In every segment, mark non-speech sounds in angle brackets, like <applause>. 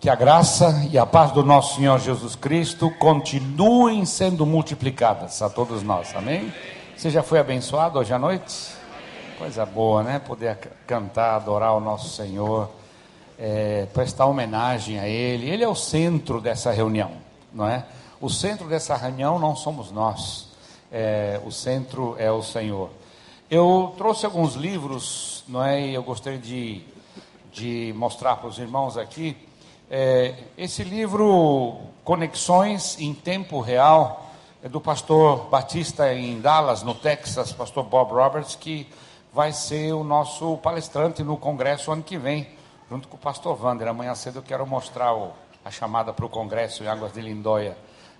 Que a graça e a paz do nosso Senhor Jesus Cristo continuem sendo multiplicadas a todos nós. Amém? Você já foi abençoado hoje à noite? Coisa boa, né? Poder cantar, adorar o nosso Senhor, é, prestar homenagem a Ele. Ele é o centro dessa reunião, não é? O centro dessa reunião não somos nós, é, o centro é o Senhor. Eu trouxe alguns livros, não é? E eu gostaria de, de mostrar para os irmãos aqui. É, esse livro, Conexões em Tempo Real, é do pastor Batista em Dallas, no Texas, pastor Bob Roberts, que vai ser o nosso palestrante no congresso ano que vem, junto com o pastor Wander. Amanhã cedo eu quero mostrar o, a chamada para o congresso em Águas de Lindóia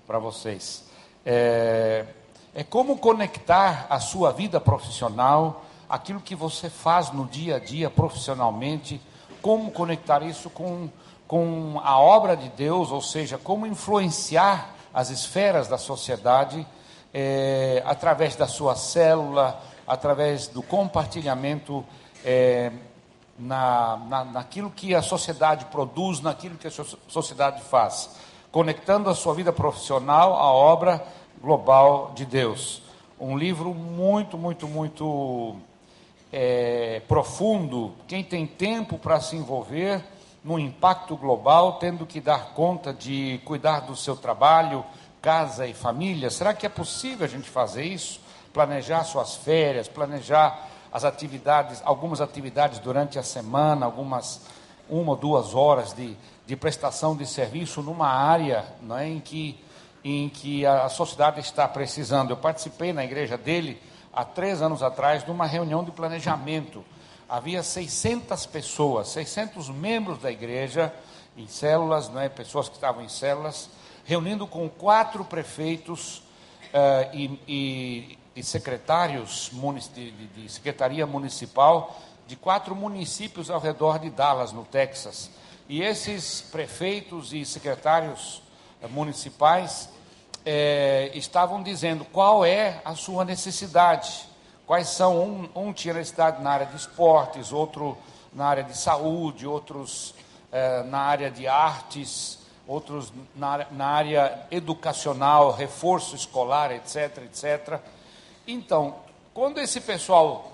para vocês. É, é como conectar a sua vida profissional, aquilo que você faz no dia a dia profissionalmente, como conectar isso com com a obra de Deus, ou seja, como influenciar as esferas da sociedade é, através da sua célula, através do compartilhamento é, na, na, naquilo que a sociedade produz, naquilo que a sociedade faz, conectando a sua vida profissional à obra global de Deus. Um livro muito, muito, muito é, profundo. Quem tem tempo para se envolver no impacto global, tendo que dar conta de cuidar do seu trabalho, casa e família? Será que é possível a gente fazer isso? Planejar suas férias, planejar as atividades, algumas atividades durante a semana, algumas uma ou duas horas de, de prestação de serviço numa área não é, em, que, em que a sociedade está precisando. Eu participei na igreja dele há três anos atrás de uma reunião de planejamento havia 600 pessoas, 600 membros da igreja, em células, né, pessoas que estavam em células, reunindo com quatro prefeitos uh, e, e, e, secretários de, de, de secretaria municipal de quatro municípios ao redor de Dallas, no Texas. E esses prefeitos e secretários uh, municipais eh, estavam dizendo qual é a sua necessidade quais são. Um, um tinha necessidade na área de esportes, outro na área de saúde, outros eh, na área de artes, outros na, na área educacional, reforço escolar, etc, etc. Então, quando esse pessoal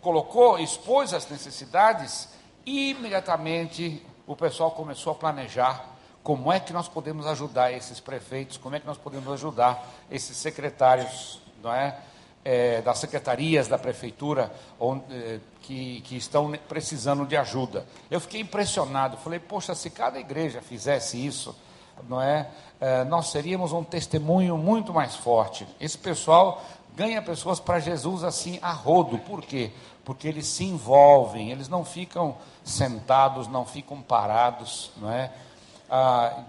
colocou, expôs as necessidades, imediatamente o pessoal começou a planejar como é que nós podemos ajudar esses prefeitos, como é que nós podemos ajudar esses secretários, não é? É, das secretarias da prefeitura onde, é, que, que estão precisando de ajuda. Eu fiquei impressionado, falei, poxa, se cada igreja fizesse isso, não é, é nós seríamos um testemunho muito mais forte. Esse pessoal ganha pessoas para Jesus assim a rodo. Por quê? Porque eles se envolvem, eles não ficam sentados, não ficam parados, não é? Ah,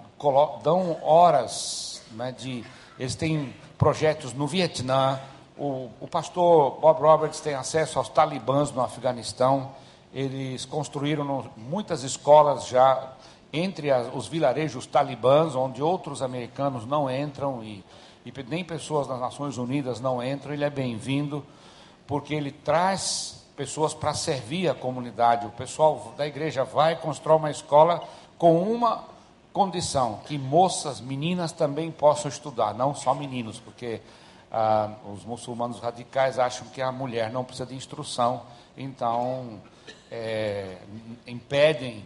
dão horas né, de. Eles têm projetos no Vietnã, o, o pastor Bob Roberts tem acesso aos talibãs no Afeganistão. Eles construíram muitas escolas já entre as, os vilarejos talibãs, onde outros americanos não entram e, e nem pessoas das Nações Unidas não entram. Ele é bem-vindo, porque ele traz pessoas para servir a comunidade. O pessoal da igreja vai constrói uma escola com uma condição: que moças, meninas também possam estudar, não só meninos, porque ah, os muçulmanos radicais acham que a mulher não precisa de instrução, então é, impedem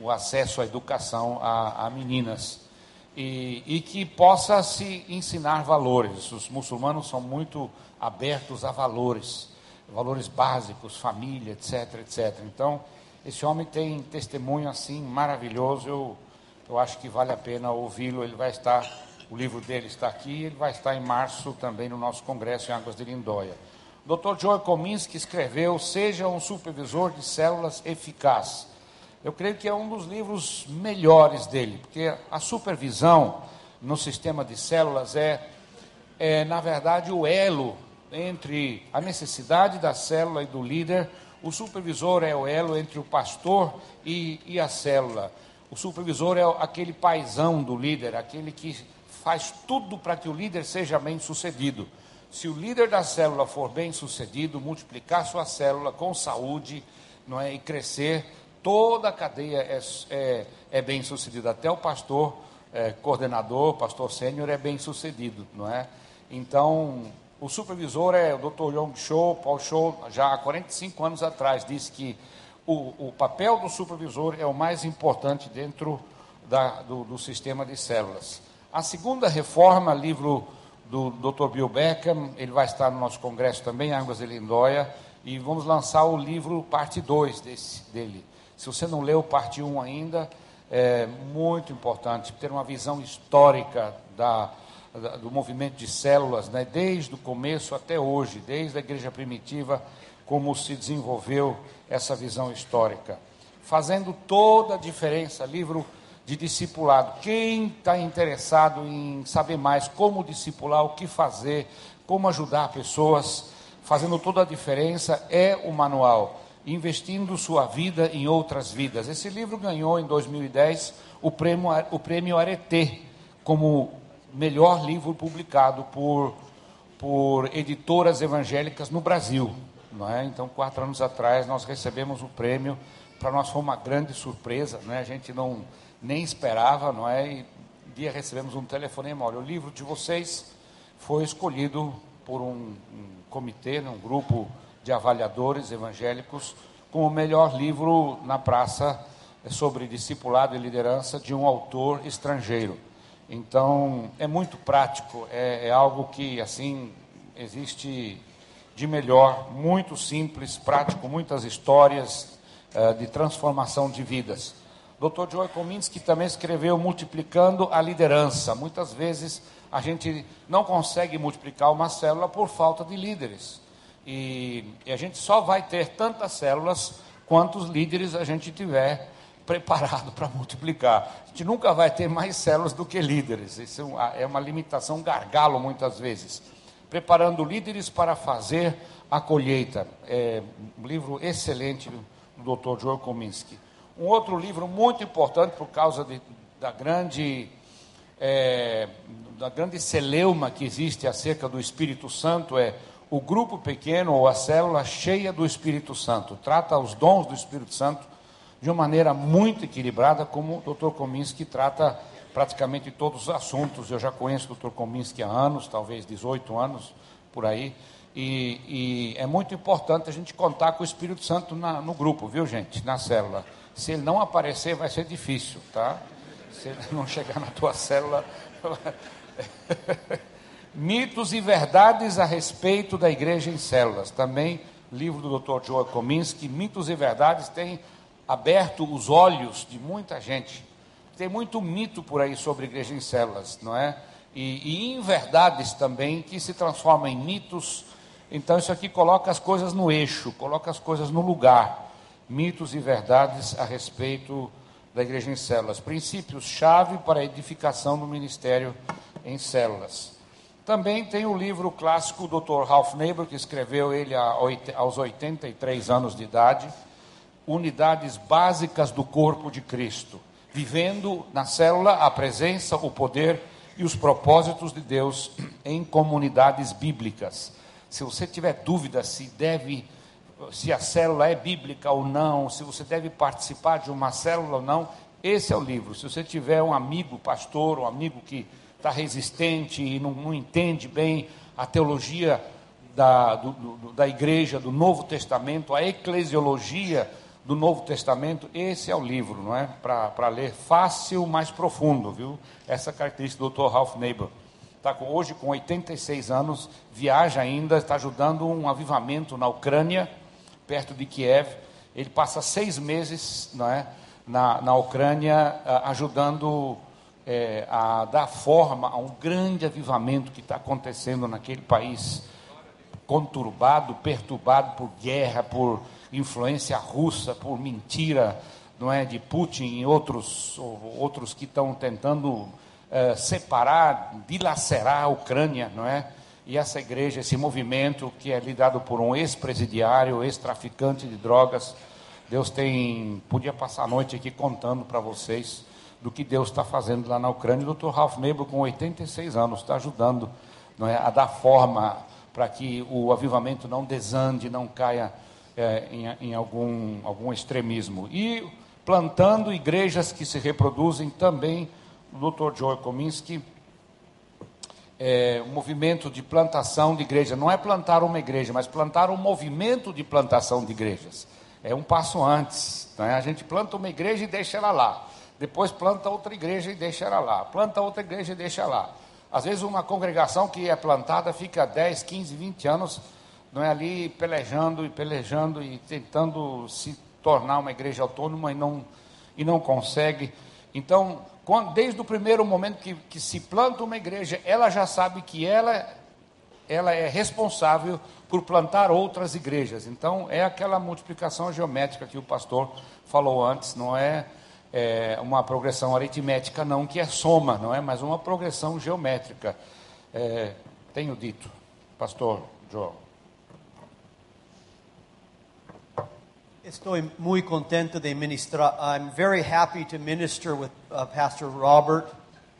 o acesso à educação a, a meninas. E, e, que possa se ensinar valores. Os muçulmanos são muito abertos a valores, valores básicos, família, etc, etc. Então, esse homem tem testemunho assim maravilhoso. Eu, eu acho que vale a pena ouvi-lo. Ele vai estar o livro dele está aqui, ele vai estar em março também no nosso congresso em Águas de Lindóia. O Dr. Joe Kominski escreveu Seja um supervisor de células eficaz. Eu creio que é um dos livros melhores dele, porque a supervisão no sistema de células é, é na verdade, o elo entre a necessidade da célula e do líder. O supervisor é o elo entre o pastor e, e a célula. O supervisor é aquele paisão do líder, aquele que faz tudo para que o líder seja bem sucedido. Se o líder da célula for bem sucedido, multiplicar sua célula com saúde não é, e crescer, toda a cadeia é, é, é bem sucedida, até o pastor é, coordenador, pastor sênior é bem sucedido, não é? Então, o supervisor é o Dr. Yong Cho, Paul Cho, já há 45 anos atrás, disse que o, o papel do supervisor é o mais importante dentro da, do, do, sistema de células. A segunda reforma, livro do Dr. Bill Beckham, ele vai estar no nosso congresso também, Águas de Lindóia, e vamos lançar o livro parte 2 dele. Se você não leu parte 1 um ainda, é muito importante ter uma visão histórica da, da, do movimento de células, né, desde o começo até hoje, desde a igreja primitiva, como se desenvolveu essa visão histórica. Fazendo toda a diferença, livro de discipulado. Quem está interessado em saber mais como discipular, o que fazer, como ajudar pessoas, fazendo toda a diferença, é o manual investindo sua vida em outras vidas. Esse livro ganhou em 2010 o prêmio, o prêmio Arete como melhor livro publicado por, por editoras evangélicas no Brasil. Não é? Então, quatro anos atrás, nós recebemos o prêmio. Para nós foi uma grande surpresa, não é? a gente não nem esperava, não é? E um dia recebemos um telefonema: olha, o livro de vocês foi escolhido por um, um comitê, né, um grupo de avaliadores evangélicos como o melhor livro na praça sobre discipulado e liderança de um autor estrangeiro. Então, é muito prático, é, é algo que, assim, existe de melhor, muito simples, prático, muitas histórias uh, de transformação de vidas. Dr. Joe Kominski também escreveu Multiplicando a Liderança. Muitas vezes a gente não consegue multiplicar uma célula por falta de líderes. E, e a gente só vai ter tantas células quantos líderes a gente tiver <laughs> preparado para multiplicar. A gente nunca vai ter mais células do que líderes. Isso é uma limitação, um gargalo muitas vezes. Preparando líderes para fazer a colheita. É um livro excelente do Dr. Joe Kominski. Um outro livro muito importante por causa de, da grande é, da grande celeuma que existe acerca do Espírito Santo é o grupo pequeno ou a célula cheia do Espírito Santo. Trata os dons do Espírito Santo de uma maneira muito equilibrada, como o Dr. Kominski trata praticamente todos os assuntos. Eu já conheço o Dr. Kominski há anos, talvez 18 anos por aí, e, e é muito importante a gente contar com o Espírito Santo na, no grupo, viu, gente? Na célula. Se ele não aparecer, vai ser difícil, tá? Se ele não chegar na tua célula. <laughs> Mitos e verdades a respeito da igreja em células. Também, livro do Dr. Joe Kominski, Mitos e Verdades, tem aberto os olhos de muita gente. Tem muito mito por aí sobre igreja em células, não é? E, e em verdades também que se transformam em mitos. Então, isso aqui coloca as coisas no eixo, coloca as coisas no lugar. Mitos e verdades a respeito da igreja em células. Princípios-chave para a edificação do ministério em células. Também tem o livro clássico do Dr. Ralph Neighbor, que escreveu ele aos 83 anos de idade, Unidades Básicas do Corpo de Cristo, vivendo na célula a presença, o poder e os propósitos de Deus em comunidades bíblicas. Se você tiver dúvida se deve se a célula é bíblica ou não, se você deve participar de uma célula ou não, esse é o livro. Se você tiver um amigo pastor, um amigo que está resistente e não, não, entende bem a teologia da, do, do, da igreja, do Novo Testamento, a eclesiologia do Novo Testamento, esse é o livro, não é? Para ler fácil, mais profundo, viu? Essa característica do Dr. Ralph Neighbor. Está com, hoje com 86 anos, viaja ainda, está ajudando um avivamento na Ucrânia, perto de Kiev. Ele passa seis meses não é, na, na Ucrânia ajudando é, a dar forma a um grande avivamento que está acontecendo naquele país conturbado, perturbado por guerra, por influência russa, por mentira, não é, de Putin e outros outros que estão tentando é, separar, dilacerar a Ucrânia, não é? E essa igreja, esse movimento que é liderado por um ex-presidiário, ex-traficante de drogas, Deus tem podia passar a noite aqui contando para vocês do que Deus está fazendo lá na Ucrânia. O Dr. Ralph Neighbor, com 86 anos, está ajudando é, a dar forma para que o avivamento não desande, não caia é, em, em algum, algum extremismo. E plantando igrejas que se reproduzem também, o Dr. Joel Kominski, é, um movimento de plantação de igreja. Não é plantar uma igreja, mas plantar um movimento de plantação de igrejas. É um passo antes. Né? A gente planta uma igreja e deixa ela lá. Depois planta outra igreja e deixa ela lá. Planta outra igreja e deixa lá. Às vezes uma congregação que é plantada fica 10, 15, 20 anos não é ali pelejando e pelejando e tentando se tornar uma igreja autônoma e não, e não consegue. Então, quando, desde o primeiro momento que, que se planta uma igreja, ela já sabe que ela, ela é responsável por plantar outras igrejas. Então, é aquela multiplicação geométrica que o pastor falou antes, não é, é uma progressão aritmética, não, que é soma, não é, mas uma progressão geométrica. É, tenho dito, pastor João. Estou muito contente de ministrar. I'm very happy to minister with uh, Pastor Robert.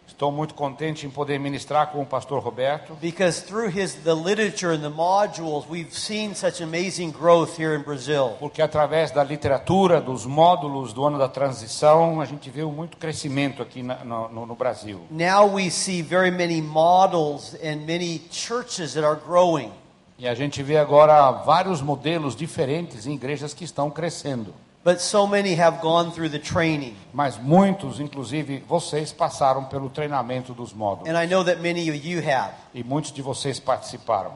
Estou muito contente em poder ministrar com o pastor Roberto. Because through his the literature and the modules, we've seen such amazing growth here in Brazil. Porque através da literatura, dos módulos do ano da transição, a gente viu muito crescimento aqui na, no, no Brasil. Now we see very many models and many churches that are growing. E a gente vê agora vários modelos diferentes em igrejas que estão crescendo. But so many have gone through the training. Mas muitos, inclusive vocês, passaram pelo treinamento dos módulos. And I know that many of you have. E muitos de vocês participaram.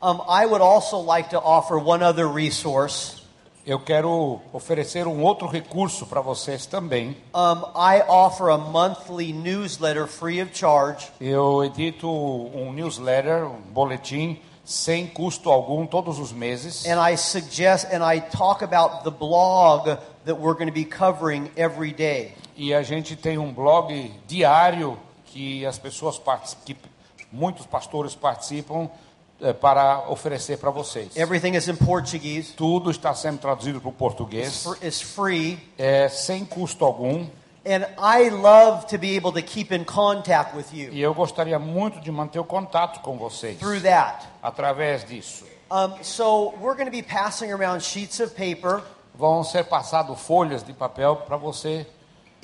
Um, I would also like to offer one other resource. Eu quero oferecer um outro recurso para vocês também. Um, I offer a monthly newsletter free of charge. Eu edito um newsletter, um boletim sem custo algum todos os meses. And I suggest and I talk about the blog that we're going to be covering every day. E a gente tem um blog diário que as pessoas que muitos pastores participam é, para oferecer para vocês. Everything is in Portuguese. Tudo está sendo traduzido para o português. It's free. É sem custo algum. And I love to be able to keep in contact with you. E eu gostaria muito de manter o contato com vocês. Through that. Através disso. Um, so we're going to be passing around sheets of paper. Vão ser passado folhas de papel para você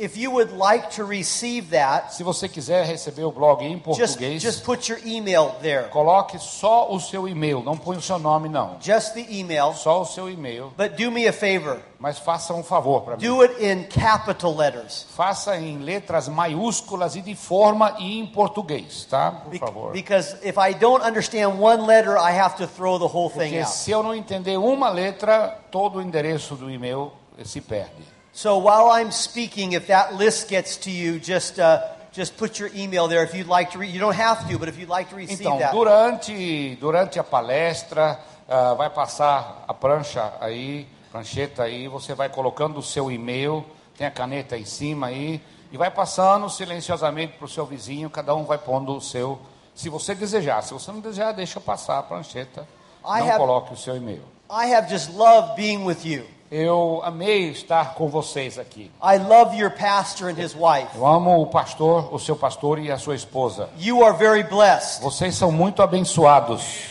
If you would like to receive that, se você quiser receber o blog em português, just, just put your email there. Coloque só o seu e-mail, não põe o seu nome não. Just the email. Só o seu e-mail. But do me a favor. Mas faça um favor para mim. Do it in capital letters. Faça em letras maiúsculas e de forma e em português, tá? Por favor. Because if I don't understand one letter, I have to throw the whole thing Porque out. se eu não entender uma letra, todo o endereço do e-mail se perde. So while I'm speaking, if that list gets to you, just uh, just put your email there if you'd like to. Re- you don't have to, but if you'd like to receive Então, that. durante durante a palestra, uh, vai passar a prancha aí, prancheta aí, você vai colocando o seu e-mail, tem a caneta em cima aí, e vai passando silenciosamente para o seu vizinho, cada um vai pondo o seu, se você desejar. Se você não desejar, deixa passar a prancheta. I não have- coloque o seu e-mail. I have just loved being with you. Eu amei estar com vocês aqui. I love your pastor and his wife. Eu amo o pastor, o seu pastor e a sua esposa. You are very blessed. Vocês são muito abençoados.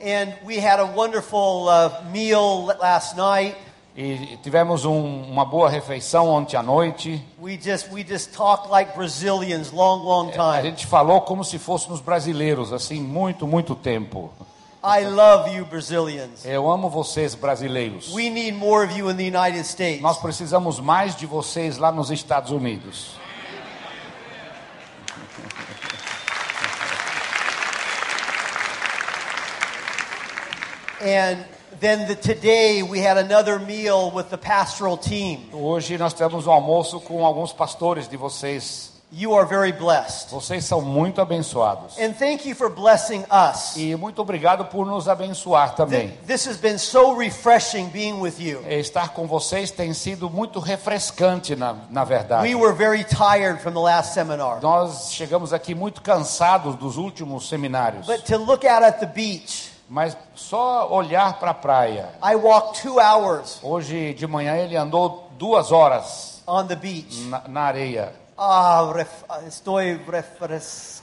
And we had a wonderful uh, meal last night. E tivemos um, uma boa refeição ontem à noite. We just we just like long long A gente falou como se fôssemos brasileiros, assim, muito, muito tempo. I love you Brazilians. Eu amo vocês, brasileiros. We need more of you in the United States. Nós precisamos mais de vocês lá nos Estados Unidos. And then the, today we had another meal with the pastoral team. Hoje nós temos um almoço com alguns pastores de vocês. You are very blessed. Vocês são muito abençoados. And thank you for blessing us. E muito obrigado por nos abençoar também. Th- This has been so refreshing being with you. É, Estar com vocês tem sido muito refrescante, na, na verdade. We were very tired from the last seminar. Nós chegamos aqui muito cansados dos últimos seminários. But to look out at the beach, Mas só olhar para a praia. I walked two hours Hoje de manhã ele andou duas horas on the beach. na, na areia. Ah, ref, estoy refrescante.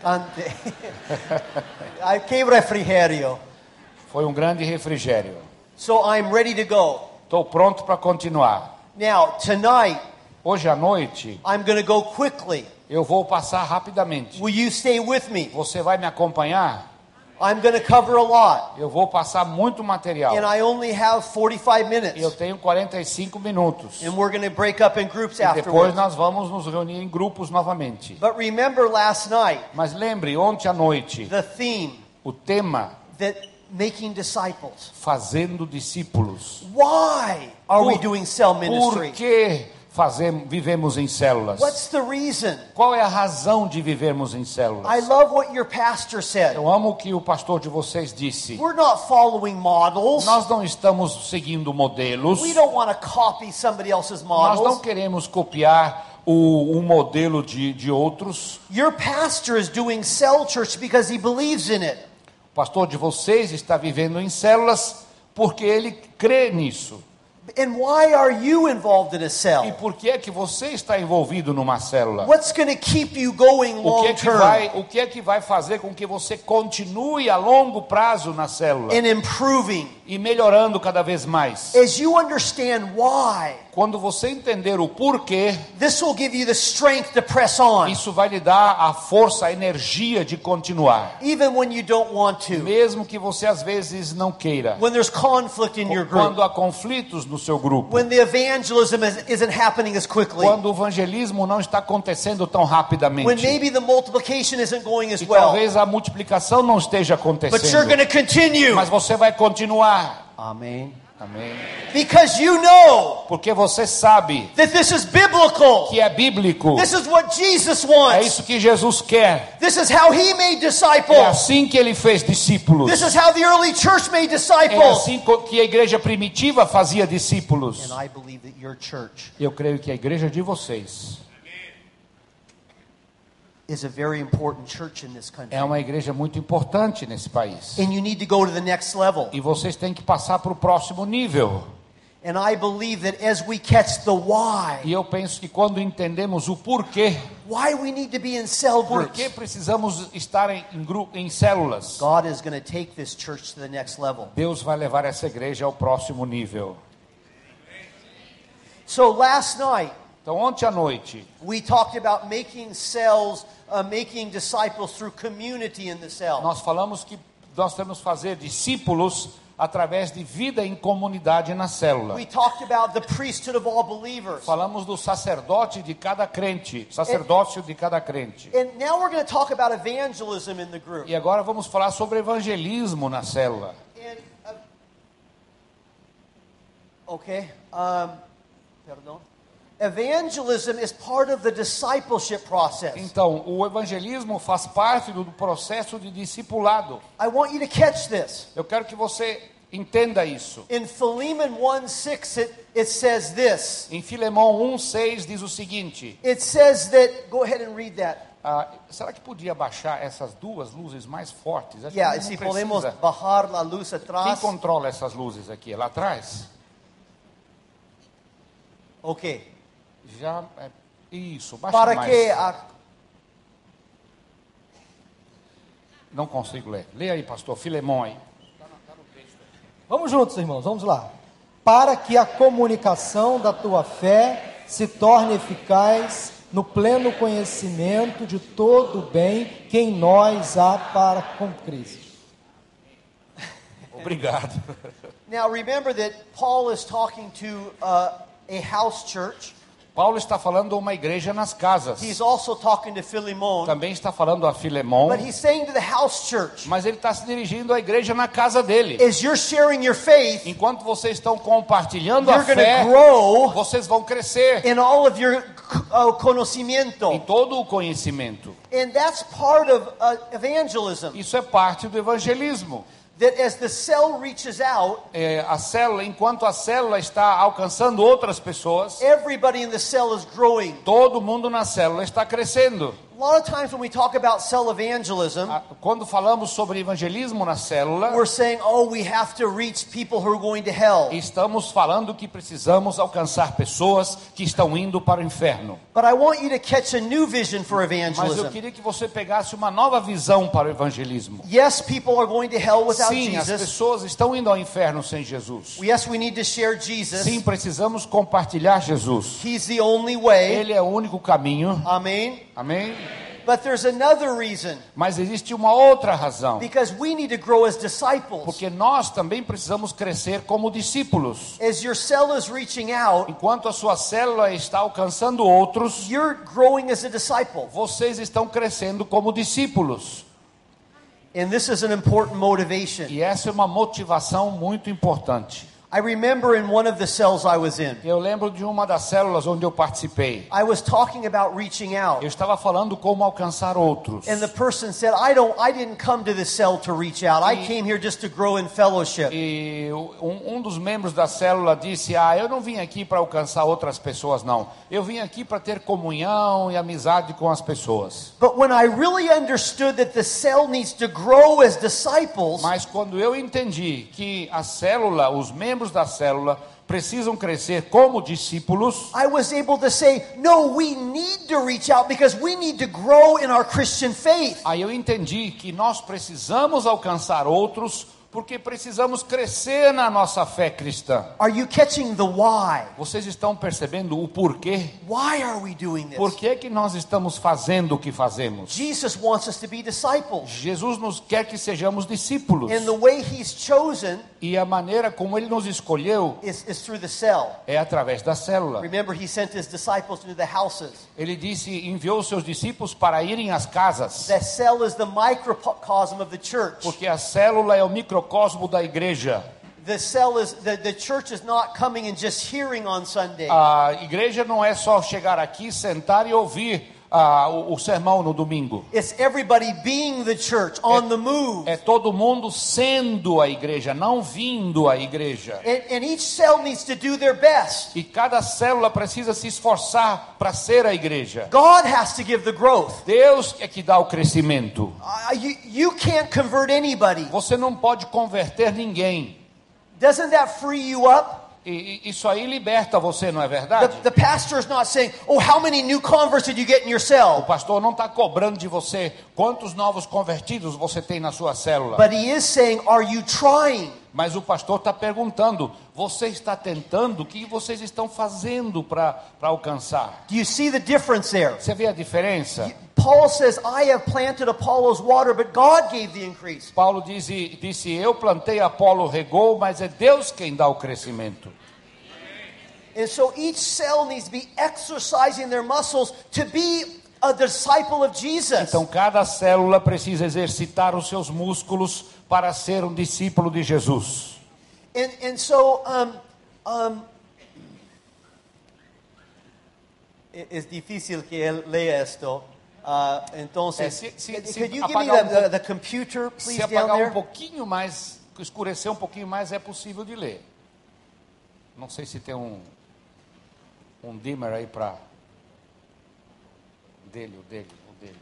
<laughs> Ay, qué refrigerio. Foi um grande refrigério. So I'm ready to go. Estou pronto para continuar. Now, tonight, Hoje à noite I'm going to go quickly. eu vou passar rapidamente. Will you stay with me? Você vai me acompanhar? I'm going to cover a lot. Eu vou passar muito material. And I only have 45 E eu minutes. tenho 45 minutos. And we're going to break up in groups E depois afterwards. nós vamos nos reunir em grupos novamente. But remember last night, Mas lembre, ontem à noite, the theme o tema that making disciples. fazendo discípulos. Why are we Por- doing cell Por ministry? que fazemos, vivemos em células? What's the reason? Qual é a razão de vivermos em células? I love what your pastor said. Eu amo o que o pastor de vocês disse. We're not following models. Nós não estamos seguindo modelos. We don't want to copy somebody else's Nós não models. queremos copiar o, um modelo de, de outros. Your pastor is doing cell church because he believes in it. O pastor de vocês está vivendo em células porque ele crê nisso. And why are you involved in a E cell? por que é que você está envolvido numa célula? What's going to keep you going O que, long é que vai, o que é que vai fazer com que você continue a longo prazo na célula and improving? e melhorando cada vez mais? As you understand why, Quando você entender o porquê, this will give you the strength to press on, isso vai lhe dar a força, a energia de continuar. even when you don't want to, Mesmo que você às vezes não queira. when there's conflict in your group, Quando há conflitos no seu grupo. when the evangelism is, isn't happening as quickly, Quando o evangelismo não está acontecendo tão when rapidamente. maybe the multiplication isn't going as E well. talvez a multiplicação não esteja But you're acontecendo. going to continue. Mas você vai continuar. Amen. Amém. Because you know Porque você sabe that this is biblical. que é bíblico. This is what Jesus É wants. isso que Jesus quer. This is how he made É disciples. assim que ele fez discípulos. This is how the early church made É disciples. assim co- que a igreja primitiva fazia discípulos. And I believe that your church Eu creio que a igreja de vocês is a very important church in this country. É uma igreja muito importante nesse país. And you need to go to the next level. E vocês têm que passar para o próximo nível. And I believe that as we catch the why, E eu penso que quando entendemos o porquê, why we need to be in cell por groups, que precisamos estar em, em, células, God is going to take this church to the next level. Deus vai levar essa igreja ao próximo nível. So last night, Então, ontem à noite, we talked about making cells, uh, making disciples through community in the cell. nós falamos que nós temos que fazer discípulos através de vida em comunidade na célula. We talked about the priesthood of all believers. Falamos do sacerdote de cada crente, sacerdócio de cada crente. And now we're going to talk about evangelism in the group. E agora vamos falar sobre evangelismo na célula. And, uh, okay. Um, perdão. Evangelism is part of the discipleship process. Então, o evangelismo faz parte do processo de discipulado. I want you to catch this. Eu quero que você entenda isso. In Philemon 1 6, it, it says this. Em Filemão 1,6 diz o seguinte: It says that, go ahead and read that. ah, será que podia baixar essas duas luzes mais fortes? Acho Yeah, podemos bajar la luz Quem atrás. controla essas luzes aqui? Lá atrás? Ok. Já. é, isso, baixa Para mais. que a, Não consigo ler. Lê aí, pastor. Filemão aí. Vamos juntos, irmãos, vamos lá. Para que a comunicação da tua fé se torne eficaz no pleno conhecimento de todo o bem que em nós há para com Cristo. Obrigado. now remember that Paul is talking to uh, a house church. Paulo está falando a uma igreja nas casas. He's also talking to Philemon. Também está falando a Filemão. But he's saying to the house church, Mas ele está se dirigindo à igreja na casa dele. as you're sharing your faith, Enquanto vocês estão compartilhando a fé, vocês vão crescer in all of your uh, em todo o conhecimento. And that's part of uh, evangelism. Isso é parte do evangelismo. That as the cell reaches out, É, a célula, enquanto a célula está alcançando outras pessoas, everybody in the cell is growing. todo mundo na célula está crescendo. A lot of times when we talk about cell evangelism, Quando falamos sobre evangelismo na célula, we're saying, oh, we have to reach people who are going to hell. estamos falando que precisamos alcançar pessoas que estão indo para o inferno. But I want you to catch a new vision for Mas eu evangelism. queria que você pegasse uma nova visão para o evangelismo. Yes, people are going to hell without Sim, as Jesus. pessoas estão indo ao inferno sem Jesus. Yes, we need to share Jesus. Sim, precisamos compartilhar Jesus. He's the only way. Ele é o único caminho. Amen. Amém? But there's another reason Mas existe uma outra razão. because we need to grow as disciples. Porque nós também precisamos crescer como discípulos. As your cell is reaching out, Enquanto a sua célula está alcançando outros, you're growing as a disciple. vocês estão crescendo como discípulos. And this is an important motivation. E essa é uma motivação muito importante. I remember in one of the cells I was in, Eu lembro de uma das células onde eu participei. I was talking about reaching out. Eu estava falando como alcançar outros. And the person said, I don't I didn't come to this cell to reach out. I came here just to grow in fellowship. E um, um dos membros da célula disse: Ah, eu não vim aqui para alcançar outras pessoas, não. Eu vim aqui para ter comunhão e amizade com as pessoas. But when I really understood that the cell needs to grow as disciples, Mas quando eu entendi que a célula, os membros da célula, precisam crescer como discípulos, I was able to say, no, we need to reach out because we need to grow in our Christian faith. aí eu entendi que nós precisamos alcançar outros porque precisamos crescer na nossa fé cristã. Are you catching the why? Vocês estão percebendo o porquê? Why are we doing Por this? que, que nós estamos fazendo o que fazemos? Jesus wants us to be disciples. Jesus nos quer que sejamos discípulos. And the way he's chosen E a maneira como ele nos escolheu is, is through the cell. é através da célula. Remember, he sent his disciples into the houses. Ele disse, enviou seus discípulos para irem às casas, The cell is the microcosm of the church. porque a célula é o microcosmo da igreja. The cell is the, the church is not coming and just hearing on Sunday. A igreja não é só chegar aqui, sentar e ouvir ah, o, o sermão no domingo. It's everybody being the church on the move. É todo mundo sendo a igreja, não vindo à igreja. And, and each cell needs to do their best. E cada célula precisa se esforçar para ser a igreja. God has to give the growth. Deus é que dá o crescimento. Uh, you, you can't convert anybody. Você não pode converter ninguém. Doesn't that free you up? E, e isso aí liberta você, não é verdade? the pastor is not saying, Oh, how many new converts did you get in your O pastor não está cobrando de você quantos novos convertidos você tem na sua célula. But he is saying, Are you trying? Mas o pastor está perguntando: você está tentando? O que vocês estão fazendo para alcançar? Do you see the difference there? Você vê a diferença? Paul says, I have planted Apollo's water, but God gave the increase. Paulo disse, disse: Eu plantei, Apolo regou, mas é Deus quem dá o crescimento. And so each cell needs to be exercising their muscles to be a disciple of Jesus. Então cada célula precisa exercitar os seus músculos para ser um discípulo de Jesus. And, and so, um, um, e- es difícil que él lea esto. Uh, entonces, Eh, si- si- could you give me the, um the, the computer, please, Se down apagar um there? pouquinho mais, escurecer um pouquinho mais, é possível de ler. Não sei se tem um, um dimmer aí para. Dele, o dele, o dele.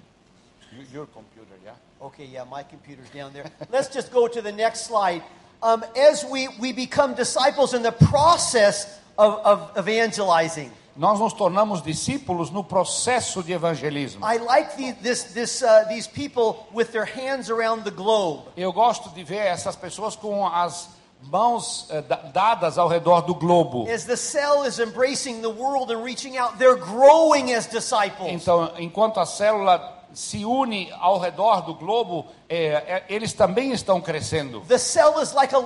Your computer, yeah? Okay, yeah, my computer's down there. Let's just go to the next slide. Um, as we, we become disciples in the process of, of evangelizing, Nós nos tornamos discípulos no processo de evangelismo. I like the, this, this, these people with their hands around the globe. Eu gosto de ver essas pessoas com as mãos eh, da- dadas ao redor do globo. As the cell is embracing the world and reaching out, they're growing as disciples. Então, enquanto a célula se une ao redor do globo, eh, eh, eles também estão crescendo. The cell is like a.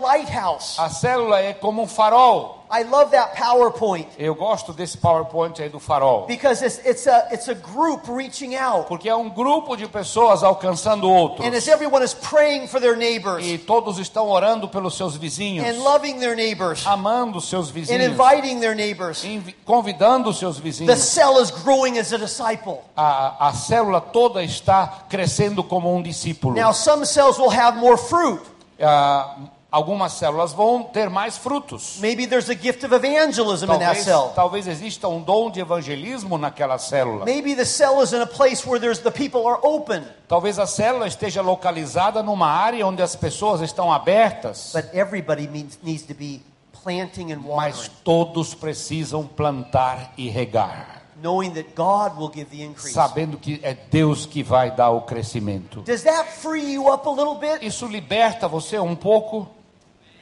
A célula é como um farol. I love that PowerPoint Eu gosto desse PowerPoint aí do farol. because it's, it's, a, it's a group reaching out. Porque é um grupo de pessoas alcançando outros. And as everyone is praying for their neighbors E todos estão orando pelos seus vizinhos, and loving their neighbors amando seus and vizinhos, inviting their neighbors, convidando seus the vizinhos. cell is growing as a disciple. A, a célula toda está crescendo como um discípulo. Now, some cells will have more fruit. Ah, Algumas células vão ter mais frutos. Maybe there's a gift of evangelism in that Talvez, cell. talvez exista um dom de evangelismo naquela célula. Maybe the cell is in a place where there's the people are open. Talvez a célula esteja localizada numa área onde as pessoas estão abertas, But everybody means, needs to be planting and mas watering, todos precisam plantar e regar, knowing that God will give the increase. sabendo que é Deus que vai dar o crescimento. Does that free you up a little bit? Isso liberta você um pouco.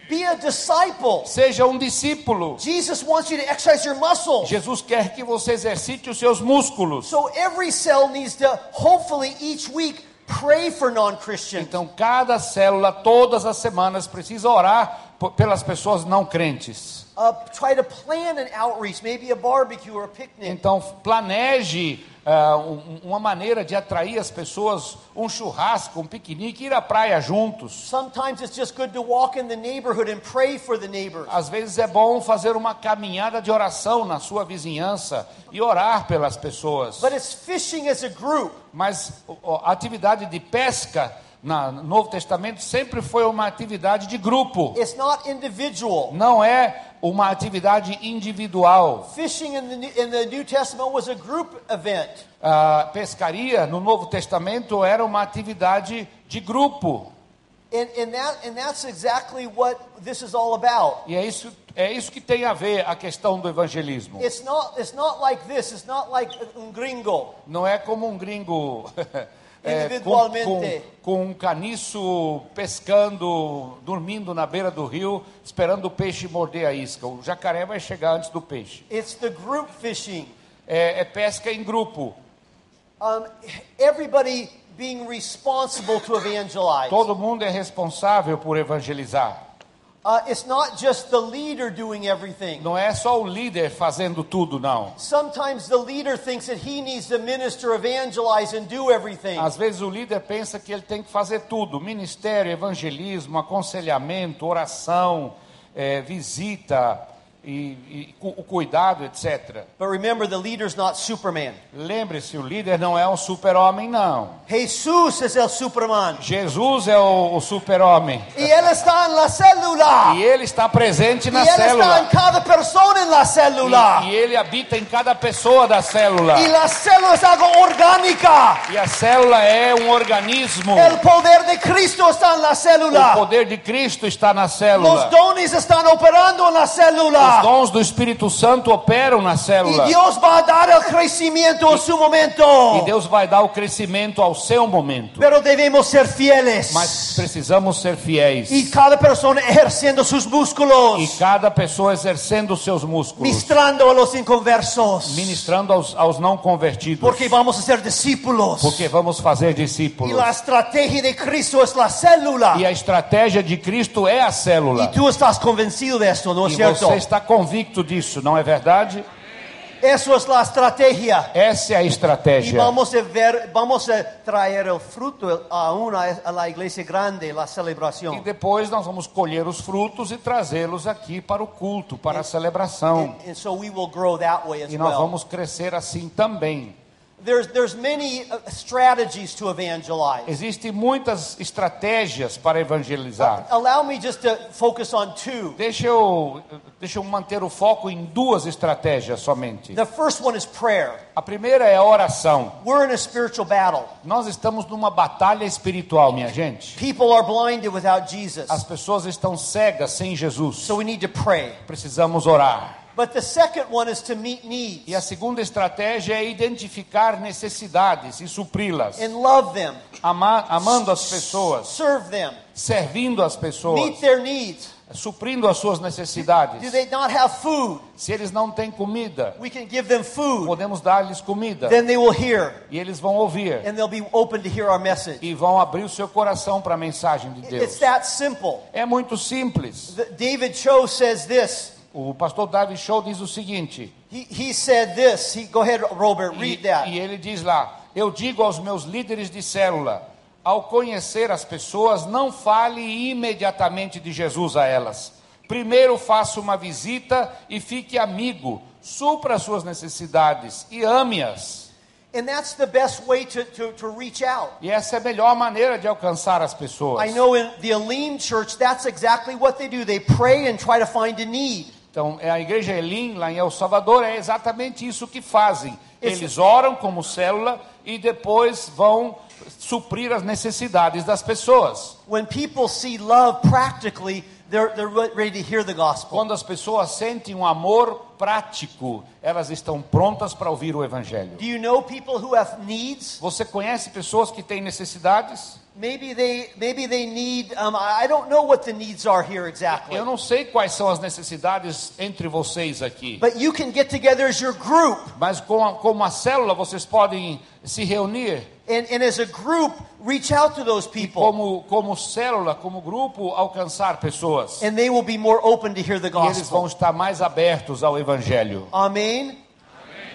Be a disciple. Seja um discípulo. Jesus wants you to exercise your muscles. Jesus quer que você exercite os seus músculos. So every cell needs to hopefully each week pray for non-Christians. Então, cada célula, todas as semanas, precisa orar pelas pessoas não crentes. Uh, try to plan an outreach, maybe a barbecue or a picnic. Então, planeje um- uma maneira de atrair as pessoas, um churrasco, um piquenique, ir à praia juntos. Sometimes it's just good to walk in the neighborhood and pray for the neighbors. Às vezes é bom fazer uma caminhada de oração na sua vizinhança e orar pelas pessoas. But it's fishing as a group. Mas a atividade de pesca na- no Novo Testamento sempre foi uma atividade de grupo, It's not individual. não é uma atividade individual. Fishing in the, in the New Testament was a group event. Pescaria no Novo Testamento era uma atividade de grupo. And, and, that, and that's exactly what this is all about. E é isso, é isso que tem a ver a questão do evangelismo. It's not, it's not like this. It's not like um gringo. Não é como um gringo <laughs> é, com, Individualmente. com, com um caniço pescando, dormindo na beira do rio, esperando o peixe morder a isca. O jacaré vai chegar antes do peixe. It's the group fishing. É, é pesca em grupo. Um, everybody being responsible to evangelize. Todo mundo é responsável por evangelizar. Uh, it's not just the leader doing everything. Não é só o líder fazendo tudo, não. Sometimes the leader thinks that he needs to minister, evangelize, and do everything. Às vezes o líder pensa que ele tem que fazer tudo: ministério, evangelismo, aconselhamento, oração, eh, visita e, e o cuidado, etc. But remember, the leader's not Superman. Lembre-se, o líder não é um super-homem, não. Jesus es el Superman. Jesus é o, o super-homem. Y él está en la célula. E ele está presente na él está en célula. cada persona en la célula. E, e ele habita em cada pessoa da célula. Y la célula es algo orgánica. E a célula é um organismo. El poder de Cristo está en la O célula. poder de Cristo está na célula. dones están operando en Os dons do Espírito Santo operam na Y célula. Dios va a dar el crecimiento en su momento. E Deus vai dar o crescimento ao seu momento. Pero debemos ser fieles. Mas precisamos ser fiéis. Y cada persona ejerciendo sus músculos. E cada pessoa exercendo seus músculos. Ministrando a los inconversos. Ministrando aos, aos não convertidos. Porque vamos a ser discípulos. Porque vamos fazer discípulos. la estrategia de Cristo es la célula. E a estratégia de Cristo é a célula. tú estás convencido ¿no es E cierto? você está convicto disso, não é verdade? Eso es la estrategia. Essa é a estratégia. vamos a ver, vamos a traer el fruto a a la iglesia grande, la E celebración. depois nós vamos colher os frutos e trazê-los aqui para o culto, para a celebração. And, and so we will grow that way as E nós well. vamos crescer assim também. There's, there's many uh, strategies to evangelize. Existem muitas estratégias para evangelizar. Allow me just to focus on two. Deixa eu, deixa eu manter o foco em duas estratégias somente. The first one is prayer. A primeira é a oração. We're in a spiritual battle. Nós estamos numa batalha espiritual, minha gente. People are blinded without Jesus. As pessoas estão cegas sem Jesus. So we need to pray. Precisamos orar. But the second one is to meet needs E a segunda estratégia é identificar necessidades e supri-las, and love them, Ama- amando as pessoas, serve them, servindo as pessoas, meet their needs. suprindo as suas Do necessidades. they not have food? Se eles não têm comida, We can give them food. podemos dar-lhes comida Then they will hear e eles vão ouvir and they'll be open to hear our message. e vão abrir o seu coração para a mensagem de It's Deus. that simple. É muito simples. The- David Cho says this. O pastor David Show diz o seguinte, He, he said this. He, go ahead, Robert, e, read that. e ele diz lá: Eu digo aos meus líderes de célula, ao conhecer as pessoas, não fale imediatamente de Jesus a elas. Primeiro faça uma visita e fique amigo, supra as suas necessidades e ame-as. And that's the best way to, to, to reach out. E essa é a melhor maneira de alcançar as pessoas. I know in the Elim church, that's exactly what they do. They pray and try to find a need. Então, é a igreja Elim, lá em El Salvador, é exatamente isso que fazem. Eles oram como célula e depois vão suprir as necessidades das pessoas. When people see love practically, they're, they're re- ready to hear the gospel. Quando as pessoas sentem um amor prático, elas estão prontas para ouvir o evangelho. Do you know people who have needs? Você conhece pessoas que têm necessidades? Maybe they maybe they need. Um, I I don't know what the needs are here exactly. Eu não sei quais são as necessidades entre vocês aqui, But you can get together as your group, mas com a- como a célula vocês podem se reunir and, and as a group, reach out to those people, como como célula, como grupo alcançar pessoas. and they will be more open to hear the E eles vão gospel. estar mais abertos ao evangelho. Amen.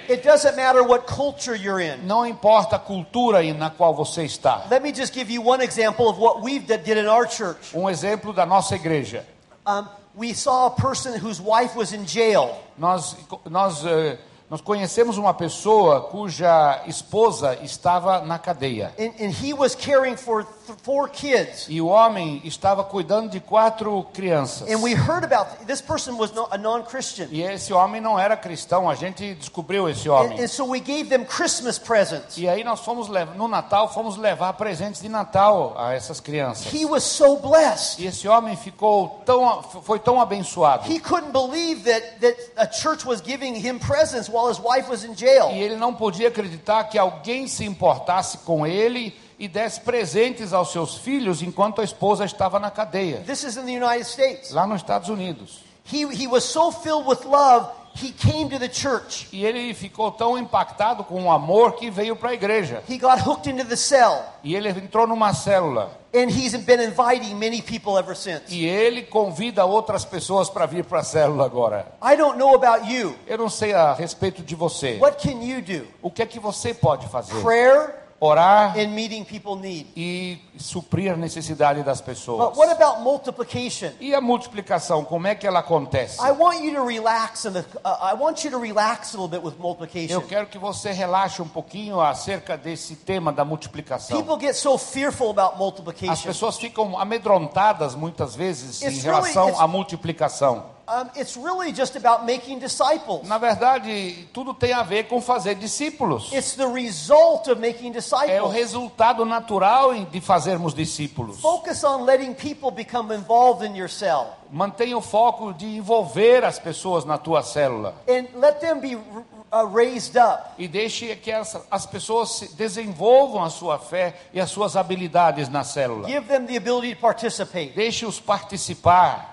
It doesn't matter what culture you're in. Não importa a cultura aí na qual você está. Let me just give you one example of what we did in our church. Um exemplo da nossa igreja. Um, we saw a person whose wife was in jail. Nós nós eh, nós conhecemos uma pessoa cuja esposa estava na cadeia. And, and he was caring for four kids. E o homem estava cuidando de quatro crianças. And we heard about this person was no, a non-Christian. E esse homem não era cristão, a gente descobriu esse And, homem. and so we gave them Christmas presents. E aí nós fomos no Natal, fomos levar presentes de Natal a essas crianças. He was so blessed. E esse homem ficou tão foi tão abençoado. He couldn't believe that, that a church was giving him presents while his wife was in jail. E ele não podia acreditar que alguém se importasse com ele e desse presentes aos seus filhos enquanto a esposa estava na cadeia, This is in the United States. lá nos Estados Unidos. He, he was so filled with love, he came to the church. E ele ficou tão impactado com o amor que veio para a igreja. He got hooked into the cell. E ele entrou numa célula. And he's been inviting many people ever since. E ele convida outras pessoas para vir para a célula agora. I don't know about you. Eu não sei a respeito de você. What can you do? O que é que você pode fazer? Prayer Orar and meeting people need. e suprir a necessidade das But pessoas. what about multiplication? E a multiplicação, como é que ela acontece? I want you to relax and uh, I want you to relax a little bit with multiplication. Eu quero que você relaxe um pouquinho acerca desse tema da multiplicação. People get so fearful about As multiplication. pessoas ficam amedrontadas muitas vezes em It's relação really- à multiplicação. Um, it's really just about making disciples. Na verdade, tudo tem a ver com fazer discípulos. It's the result of making É o disciples. resultado natural de fazermos discípulos. Focus on letting people become involved in your cell Mantenha o foco de envolver as pessoas na tua célula. and let them be uh, raised up. E deixe que as, as pessoas se desenvolvam a sua fé e as suas habilidades na célula. Give them the ability to participate. Deixe-os participar.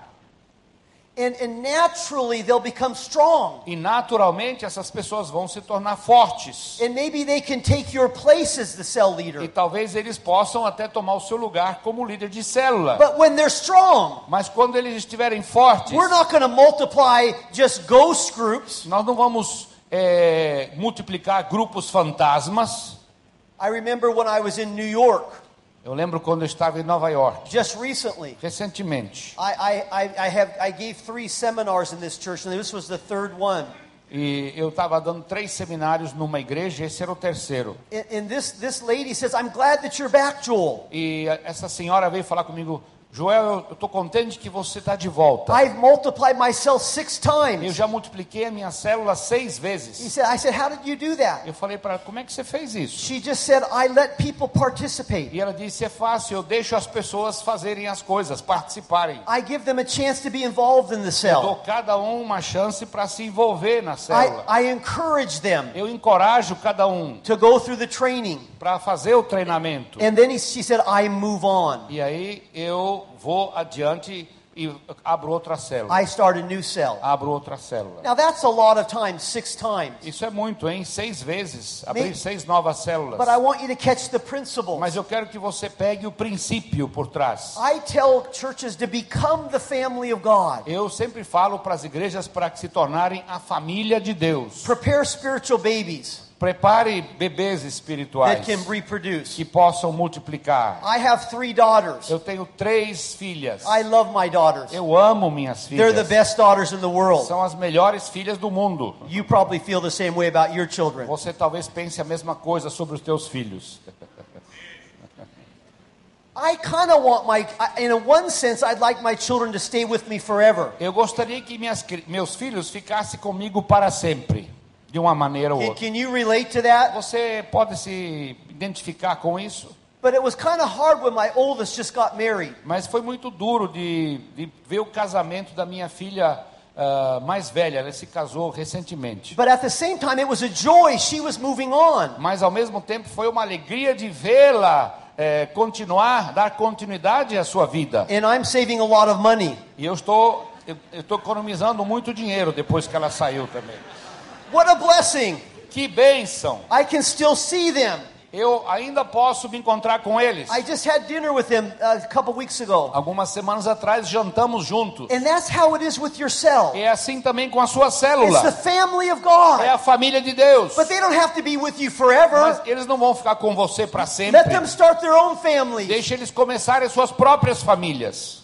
And, and naturally, they'll become strong. E naturalmente essas pessoas vão se tornar fortes. And maybe they can take your place as the cell E leader. talvez eles possam até tomar o seu lugar como líder de célula. But when they're strong, Mas quando eles estiverem fortes, we're not going to multiply just ghost groups. nós não vamos é, multiplicar grupos fantasmas. I remember when I was in New York Eu lembro quando eu estava em Nova York, just recently. recentemente. I, I, I, have I gave three seminars in this church, and this was the third one. E eu estava dando três seminários numa igreja, esse era o terceiro. And, and this this lady says, "I'm glad that you're back, Joel. E essa senhora veio falar comigo, Joel, eu estou contente que você está de volta. I've multiplied myself six Eu times." já multipliquei a minha célula seis He vezes. said, "I said, how did you do that?" Eu falei para ela, como é que você fez isso? She just said, "I let people participate. E ela disse, é fácil, eu deixo as pessoas fazerem as coisas, participarem. I give them a chance to be involved in the Eu dou cell. cada um uma chance para se envolver na I, célula. I encourage them Eu encorajo cada um to go through the training." para fazer o treinamento. And then he, she said, "I move on. E aí eu vou adiante e abro outra célula. I start a new cell." Abro outra célula. Now that's a lot of times, six times. Isso é muito, hein? Seis vezes. Abrir Me- seis novas células. But I want you to catch the principle. Mas eu quero que você pegue o princípio por trás. I tell churches to become the family of God. Eu sempre falo para as igrejas para que se tornarem a família de Deus. Prepare spiritual babies. Prepare bebês espirituais that can reproduce. que possam multiplicar. Eu tenho três filhas. Eu amo minhas They're the filhas. best daughters in the world. São as melhores filhas do mundo. You probably feel the same way about your children. Você talvez pense a mesma coisa sobre os teus filhos. Eu gostaria que minhas, meus filhos ficassem comigo para sempre, de uma maneira ou outra. can you relate to that? Você pode se identificar com isso? But it was kind of hard when my oldest just got married. Mas foi muito duro de, de ver o casamento da minha filha ah, mais velha. Ela se casou recentemente. But at the same time, it was a joy. She was moving on. Mas ao mesmo tempo foi uma alegria de vê-la eh, continuar, dar continuidade à sua vida. And I'm saving a lot of money. E eu estou, eu eu estou economizando muito dinheiro depois que ela saiu também. What a blessing. Que bênção! I can still see them. Eu ainda posso me encontrar com eles. I just had dinner with them uh, a couple weeks ago. Algumas semanas atrás jantamos juntos. And that's how it is with your cell. É assim também com a sua It's the célula. family of É God. a família de Deus. But they don't have to be with you forever. Mas eles não vão ficar com você para Let sempre. them start their own families. Deixe eles começarem suas próprias famílias.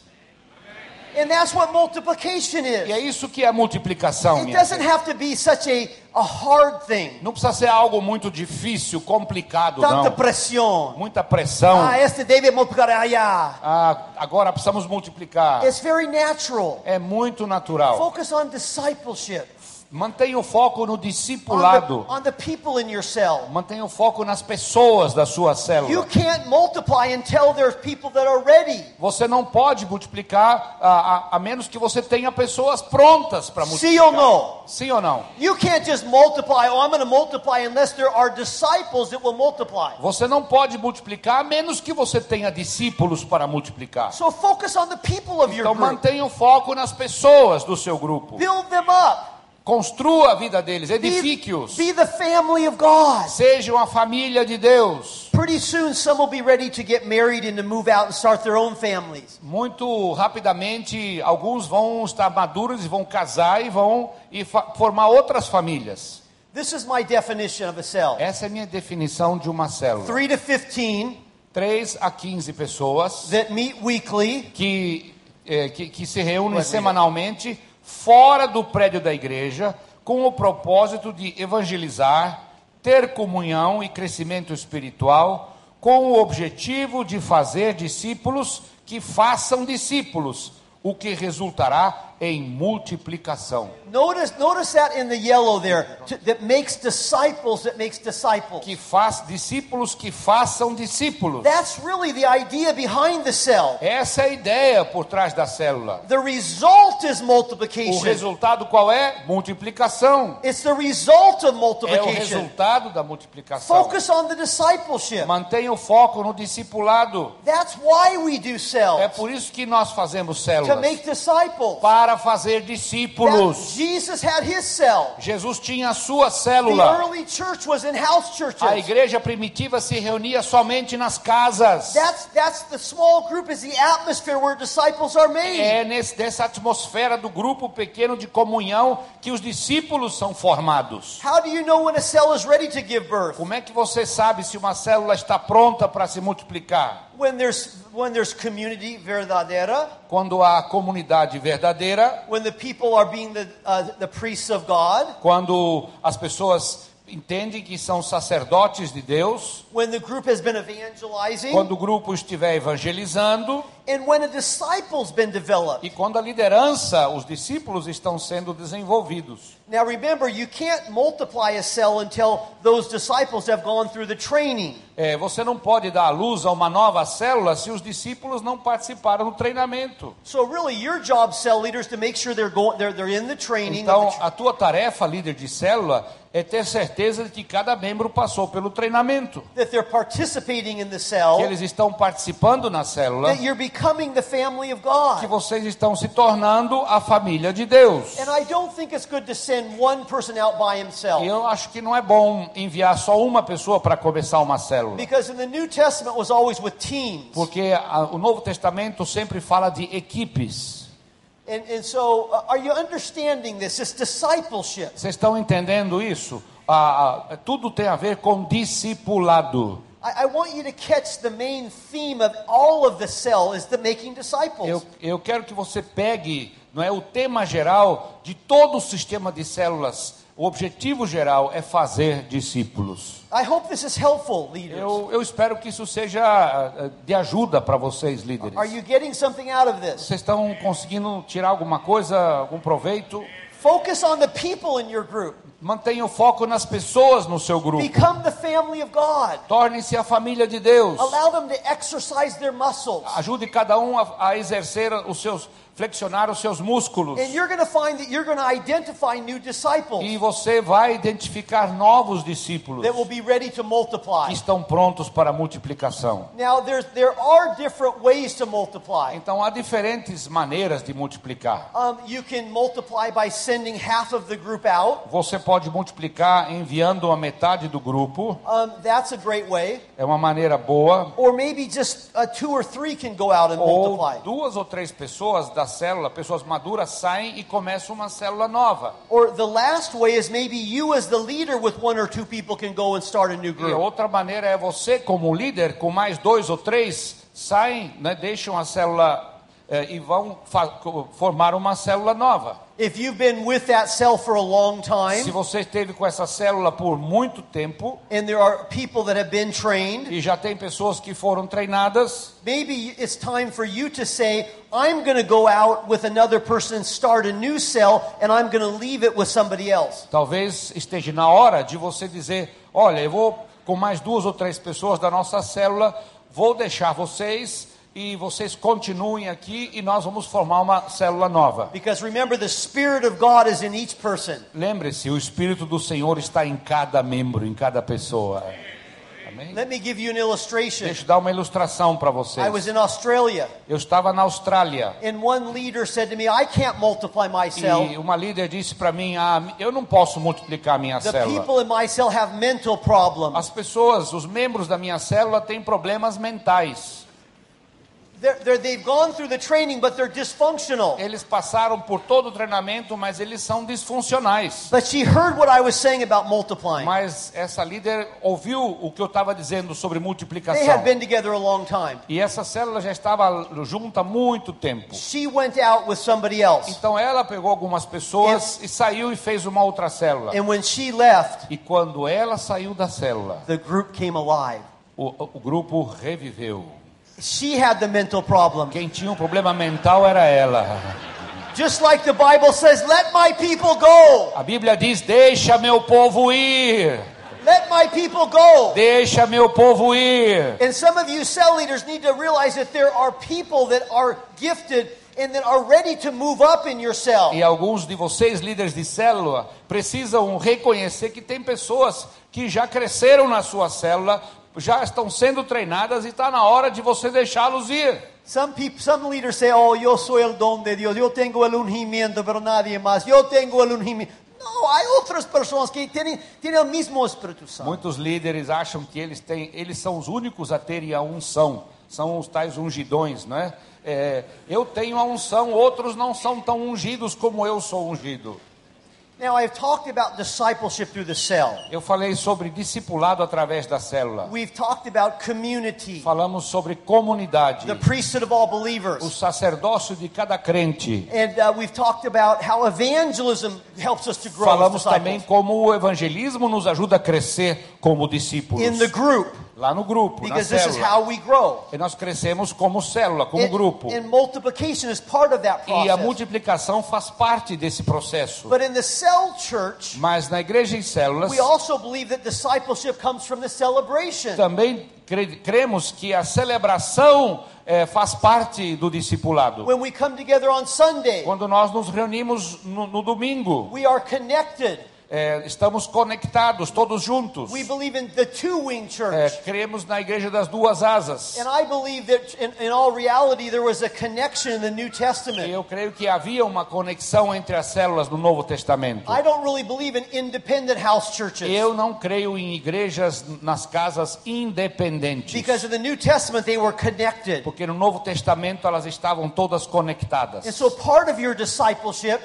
And that's what multiplication E é is. isso que é multiplicação, It doesn't gente. have to be such a, a hard thing. Não precisa ser algo muito difícil, complicado, Tanta não. pressão. Muita pressão. Ah, este deve multiplicar allá. Ah, agora precisamos multiplicar. It's very natural. É muito natural. Focus on discipleship. Mantenha o foco no On discipulado. the, on the people in your cell. Mantenha o foco nas pessoas da sua You célula. can't multiply until there's people that are ready. Você não pode multiplicar a, a, a menos que você tenha pessoas prontas para multiplicar. Sim ou não? Sim ou não? You can't just multiply, oh, I'm going to multiply unless there are disciples that will multiply. Você não pode multiplicar a menos que você tenha discípulos para multiplicar. So focus on the people of your Então group. mantenha o foco nas pessoas do seu grupo. Build them up. Construa a vida deles, edifique-os. be the family of God. Sejam a família de Deus. Pretty soon, some will be ready to get married and to move out and start their own families. Muito rapidamente, alguns vão estar maduros e vão casar e vão e formar outras famílias. This is my definition of a cell. Essa é a minha definição de uma célula. 3 to 15 3 a 15 pessoas that meet weekly que, eh, que, que se reúnem semanalmente fora do prédio da igreja com o propósito de evangelizar, ter comunhão e crescimento espiritual, com o objetivo de fazer discípulos que façam discípulos, o que resultará em multiplicação. Notice, notice that in the yellow there, to, that makes disciples, that makes disciples. Que faz discípulos que façam discípulos. That's really the idea behind the cell. Essa é a ideia por trás da célula. The result is O multiplication. resultado qual é? Multiplicação. It's the result of É o multiplication. resultado da multiplicação. Focus on the discipleship. Mantenha o foco no discipulado. That's why we do É cells. por isso que nós fazemos To células. make disciples. Para fazer That discípulos. Jesus had his cell. Jesus tinha a sua The célula. early church was in house A churches. igreja primitiva se reunia somente nas casas. That's that's the small group is the atmosphere where disciples are made. É nesse, nessa atmosfera do grupo pequeno de comunhão que os discípulos são formados. How do you know when a cell is ready to give birth? Como é que você sabe se uma célula está pronta para se multiplicar? When there's when there's community verdadeira, Quando há comunidade verdadeira, when the people are being the uh, the priests of God, quando as pessoas entendem que são sacerdotes de Deus, when the group has been evangelizing, quando o grupo estiver evangelizando and when a disciple's been developed. e quando a liderança, os discípulos estão sendo desenvolvidos. Now remember, you can't multiply a cell until those disciples have gone through the training. É, você não pode dar à luz a uma nova célula se os discípulos não participaram do treinamento. So really, your job, cell leaders, to make sure they're going, they're, they're in the training. Então, a tua tarefa, líder de célula, é ter certeza de que cada membro passou pelo treinamento, cell. que eles estão participando na célula, That you're becoming the family of que vocês estão se tornando a família de Deus. E eu acho que não é bom enviar só uma pessoa para começar uma célula. Because in the New Testament was always with teams. Porque o Novo Testamento sempre fala de equipes. And, and so, uh, are you understanding this? This discipleship. Vocês estão entendendo isso? Ah, ah, tudo tem a ver com discipulado. I, I want you to catch the main theme of all of the cell is the making disciples. Eu, eu quero que você pegue, não é o tema geral de todo o sistema de células. O objetivo geral é fazer discípulos. I hope this is helpful, leaders. Eu, eu espero que isso seja ah, de ajuda para vocês, líderes. Are you getting something out of this? Vocês estão conseguindo tirar alguma coisa, algum proveito? Focus on the people in your group. Mantenha o foco nas pessoas no seu grupo. Become the family of God. Torne-se a família de Deus. Allow them to exercise their muscles. Ajude cada um a, a exercer os seus, flexionar os seus músculos. And you're going to find that you're going to identify new disciples E você vai identificar novos discípulos that will be ready to multiply. que estão prontos para a multiplicação. Now, there are different ways to multiply. Então há diferentes maneiras de multiplicar. Um, you can multiply by sending half of the group out. Você pode multiplicar enviando a metade do grupo, Um, that's a great way. é uma maneira boa. Or maybe just uh, two or three can go out and Ou multiply. duas ou três pessoas da célula, pessoas maduras, saem e começam uma célula nova. Or the last way is maybe you, as the leader, with one or two people, can go and start a new E group. outra maneira é você, como líder, com mais dois ou três, saem, né, deixam a célula e vão formar uma célula nova. If you've been with that cell for a long Se time, você esteve com essa célula por muito tempo and there are people that have been trained, e já tem pessoas que foram treinadas, maybe it's time for you to say, I'm going to go out with another person, start a new cell, and I'm going to leave it with somebody else. talvez esteja na hora de você dizer: olha, eu vou com mais duas ou três pessoas da nossa célula, vou deixar vocês e vocês continuem aqui e nós vamos formar uma célula nova. Because remember, the Spirit of God is in each person. Lembre-se, o Espírito do Senhor está em cada membro, em cada pessoa. Amém? Let me give you an illustration. Deixa eu dar uma ilustração para I was vocês. in Australia, Eu estava na Austrália and one leader said to me, I can't multiply my cell. e uma líder disse para mim: ah, eu não posso multiplicar minha The célula. people in my cell have mental problems. As pessoas, os membros da minha célula têm problemas mentais. Eles passaram por todo o treinamento, mas eles são disfuncionais. But she heard what I was saying about multiplying. Mas essa líder ouviu o que eu estava dizendo sobre They multiplicação. had been together a long time. E essa célula já estava junta há muito tempo. She went out with somebody else. Então ela pegou algumas pessoas e saiu e fez uma outra célula. And when she left, E quando ela saiu da célula, the group came alive. o, o grupo reviveu. She had the mental problem. Quem tinha um problema mental era ela. Just like the Bible says, let my people go. A Bíblia diz: Deixa meu povo ir. Let my people go. Deixa meu povo ir. And some of you cell leaders need to realize that there are people that are gifted and that are ready to move up in your cell. E alguns de vocês, líderes de célula, precisam reconhecer que tem pessoas que já cresceram na sua célula, já estão sendo treinadas e está na hora de você deixá-los ir. Some people, some leaders say, "Oh, yo soy el don de Dios. Yo tengo el ungimiento, pero nadie más. Yo tengo el ungimiento." No, hay otras personas que tienen, tienen el mismo Espíritu Santo. Muitos líderes acham que eles têm, eles são os únicos a terem a unção, são os tais ungidões, não é? É, eu tenho a unção, outros não são tão ungidos como eu sou ungido. Now, I've talked about discipleship through the cell. Eu falei sobre discipulado através da célula. We've talked about community, Falamos sobre comunidade, the priesthood of all o believers. sacerdócio de cada crente. And uh, we've talked about how evangelism helps us to grow Falamos também como o evangelismo nos ajuda a crescer como discípulos. in the group Lá no grupo, na because this is célula. how we grow. E nós crescemos como célula, como And- grupo. And multiplication is part of that E a process. multiplicação faz parte desse processo. But in the cell church, Mas na igreja em células, we also believe that discipleship comes from the celebration. também cre- cremos que a celebração eh, faz parte do discipulado. When we come together on Sunday, Quando nós nos reunimos no, no domingo, we are connected é, estamos conectados, todos juntos. É, cremos na igreja das duas asas. In, in reality E eu creio que havia uma conexão entre as células do Novo Testamento. I don't really believe in independent house churches. Eu não creio em igrejas nas casas independentes. Porque no Novo Testamento elas estavam todas conectadas. so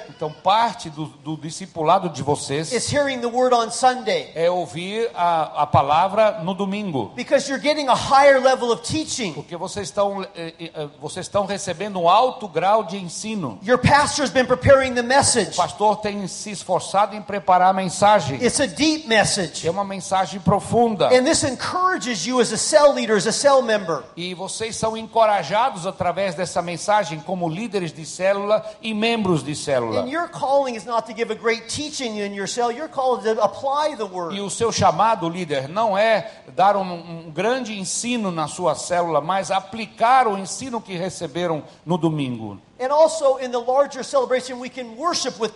Então, parte do, do discipulado de vocês is hearing the word on Sunday. é ouvir a, a palavra no domingo. Because you're getting a higher level of teaching. Porque vocês estão, eh, eh, vocês estão recebendo um alto grau de ensino. Your pastor's been preparing the O message. pastor tem se esforçado em preparar a mensagem. It's a deep message. É uma mensagem profunda. And this encourages you as a cell leader, as a cell member. E vocês são encorajados através dessa mensagem como líderes de célula e membros de célula. And your calling is not to give a great teaching in your E o seu chamado, líder, não é dar um, um grande ensino na sua célula, mas aplicar o ensino que receberam no domingo. And also in the larger celebration, we can worship with,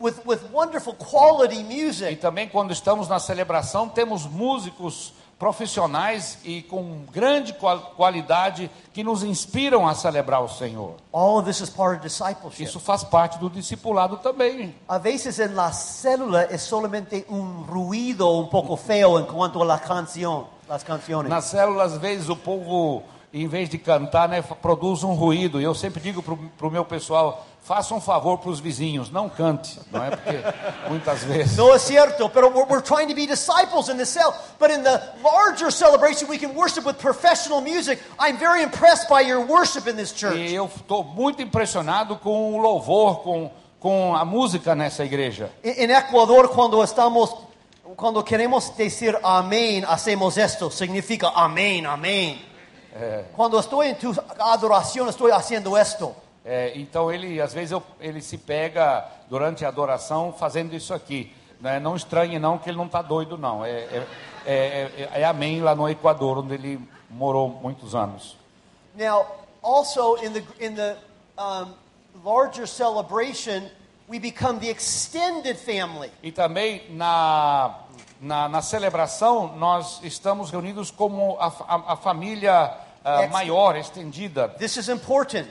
with, with wonderful quality E music. também quando estamos na celebração, temos músicos profissionais e com grande qual- qualidade que nos inspiram a celebrar o Senhor. All this is part of discipleship. Isso faz parte do discipulado também. A veces en la célula es solamente un ruido un poco feo en cuanto a la canción, las canciones. Nas células, às vezes, o povo, em vez de cantar, né, produz um ruído. E eu sempre digo para o meu pessoal, faça um favor para os vizinhos, não cante. Não é porque muitas vezes... No es cierto, pero we're, we're trying to be disciples in the cell. But in the larger celebration, we can worship with professional music. I'm very impressed by your worship in this church. E eu estou muito impressionado com o louvor, com, com a música nessa igreja. En Ecuador, cuando estamos, cuando queremos decir amén, hacemos esto. Significa amén, amén. Cuando estoy en tu adoración, estoy haciendo esto. É, então ele, às vezes, eu- ele se pega durante a adoração fazendo isso aqui. Né? Não estranhe não que ele não está doido não. É, é, é, é, é amém lá no Equador, onde ele morou muitos anos. Now, also in the in the um, larger celebration, we become the extended family. E também na, na, na celebração nós estamos reunidos como a, a, a família Ex- maior, estendida. This is important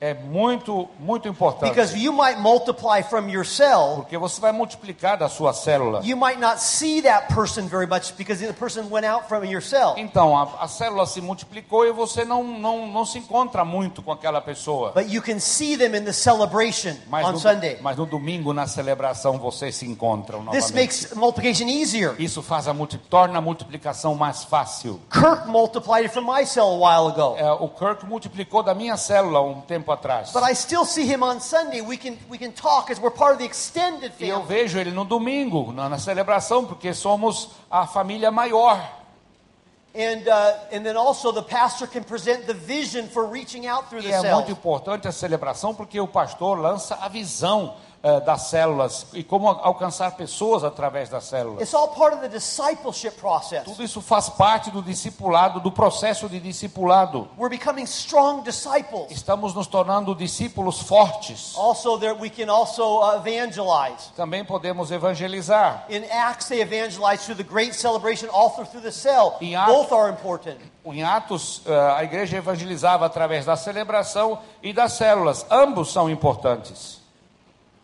É muito, muito importante. because you might multiply from your cell. Porque você vai multiplicar da sua célula. You might not see that person very much because the person went out from your cell. Então, a, a célula se multiplicou e você não, não, não se encontra muito com aquela pessoa. But you can see them in the celebration Mas on no, Sunday. mas no domingo, na celebração, vocês se encontram This novamente. makes multiplication easier. Isso faz a multi, torna a multiplicação mais fácil. Kirk multiplied from my cell a while ago. É, o Kirk multiplicou da minha célula um tempo atrás. But I still see him on Sunday. We can we can talk as we're part of the extended E eu family. vejo ele no domingo, na, na celebração, porque somos a família maior. And uh, and then also the pastor can present the vision for reaching out through E the é muito importante a celebração, porque o pastor lança a visão eh, das células e como alcançar pessoas através das células. It's all part of the discipleship process. Tudo isso faz parte do discipulado, do processo de discipulado. We're becoming strong disciples. Estamos nos tornando discípulos fortes. Also, that we can also evangelize. Também podemos evangelizar. In Acts, they evangelize through the great celebration, also through the cell. Em Atos- Both are important. Em Atos, eh, a igreja evangelizava através da celebração e das células. Ambos são importantes.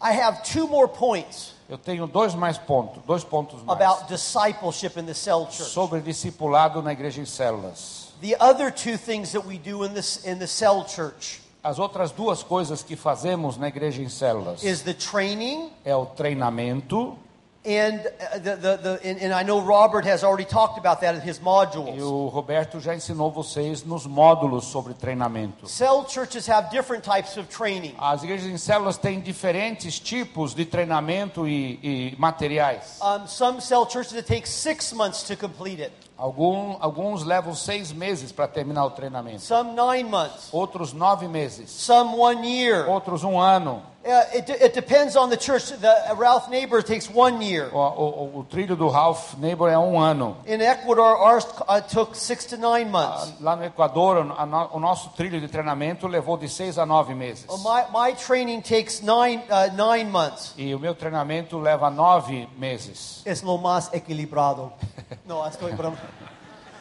I have two more points Eu tenho dois mais pontos, dois pontos mais about discipleship in the cell church. sobre discipulado na igreja em células. The other two things that we do in this in the cell church As outras duas coisas que fazemos na igreja em células is the training é o treinamento and uh, the, the, the and, and I know Robert has already talked about that in his e modules. o Roberto já ensinou vocês nos módulos sobre treinamento. Cell churches have different types of training. As igrejas em células têm diferentes tipos de treinamento e, e materiais. Um, some cell churches it takes six months to complete it. Algum, alguns levam seis meses para terminar o treinamento, Some nine months. outros nove meses, Some one year. outros um ano. Uh, it, it depends on the church. The uh, Ralph Neighbor takes one year. O, o- o trilho do Ralph Neighbor é um ano. In Ecuador, ours uh, took six to nine months. Lá no Equador, no- o nosso trilho de treinamento levou de seis a nove meses. My, my training takes nine, nine months. E o meu treinamento leva nove meses. Es lo más equilibrado. <laughs> no, estoy broma.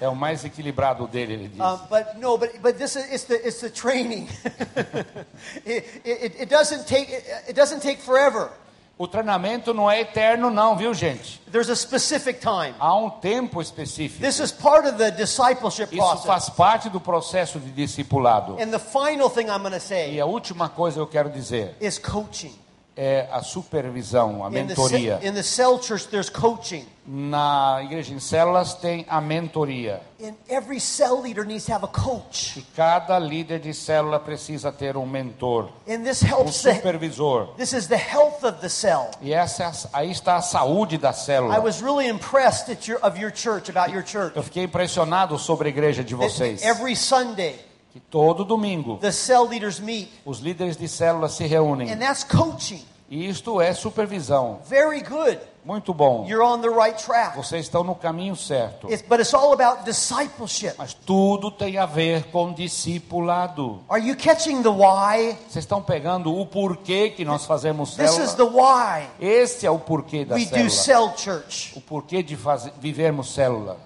É o mais equilibrado dele, ele diz. Um, but no, but but this is it's the it's the training. <laughs> it, it, it doesn't take it, it doesn't take forever. O treinamento não é eterno, não, viu, gente? There's a specific time. Há um tempo específico. This is part of the discipleship Isso process. faz parte do processo de discipulado. And the final thing I'm going to E say a última coisa que eu quero dizer is coaching. É a supervisão, a In the, mentoria. in the cell church, there's coaching. Na igreja em células tem a mentoria. And every cell leader needs to have a coach. E cada líder de célula precisa ter um mentor, And this um helps the, supervisor. this is the health of the cell. E essa é a- aí está a saúde da I célula. was really impressed at your, of your church, about your church. Eu fiquei impressionado sobre a igreja de That vocês. Every Sunday, Que todo domingo the cell leaders meet. os líderes de célula se reúnem. And that's coaching. E isto é supervisão. Very good. Muito bom. You're on the right track. Vocês estão no caminho certo. It's, but it's all about discipleship. Mas tudo tem a ver com discipulado. Are you catching the why? Vocês estão pegando o porquê que nós fazemos This is célula? the why Esse é o porquê da we do célula. cell church. O porquê de fazer, vivermos célula.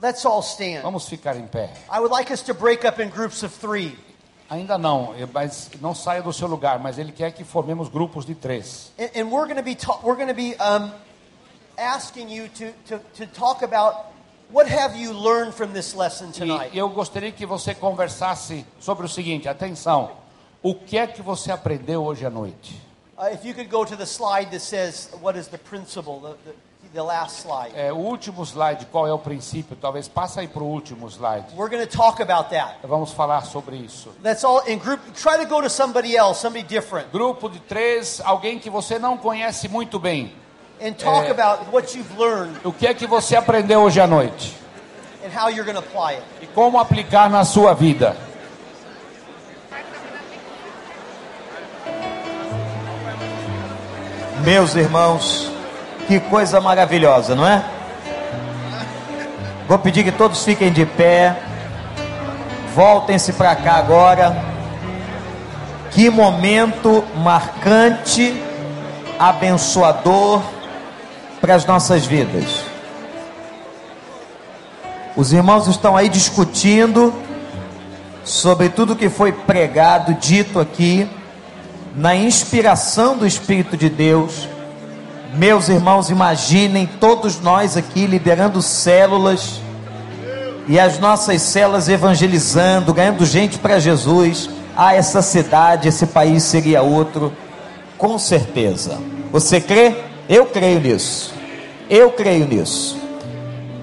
Let's all stand. Vamos ficar em pé. I would like us to break up in groups of three. Ainda não, eh, mas não saia do seu lugar. Mas ele quer que formemos grupos de três. And, and we're going to be we're going to be um, asking you to, to, to talk about what have you learned from this lesson tonight. E eu gostaria que você conversasse sobre o seguinte: atenção. O que é que você aprendeu hoje à noite? Uh, if you could go to the slide that says what is the principle, the, the, the last slide. É, o último slide, qual é o princípio? Talvez passa aí para o último slide. We're going to talk about that. Vamos falar sobre isso. That's all in group. Try to go to somebody else, somebody different, Grupo de três, alguém que você não conhece muito bem. and talk Eh. about what you've learned O que é que você aprendeu hoje à noite? and how you're going to apply it. E como aplicar na sua vida? Meus irmãos, que coisa maravilhosa, não é? Vou pedir que todos fiquem de pé. Voltem-se para cá agora. Que momento marcante, abençoador para as nossas vidas. Os irmãos estão aí discutindo sobre tudo que foi pregado, dito aqui na inspiração do Espírito de Deus. Meus irmãos, imaginem todos nós aqui liderando células e as nossas células evangelizando, ganhando gente para Jesus. Ah, essa cidade, esse país seria outro, com certeza. Você crê? Eu creio nisso. Eu creio nisso.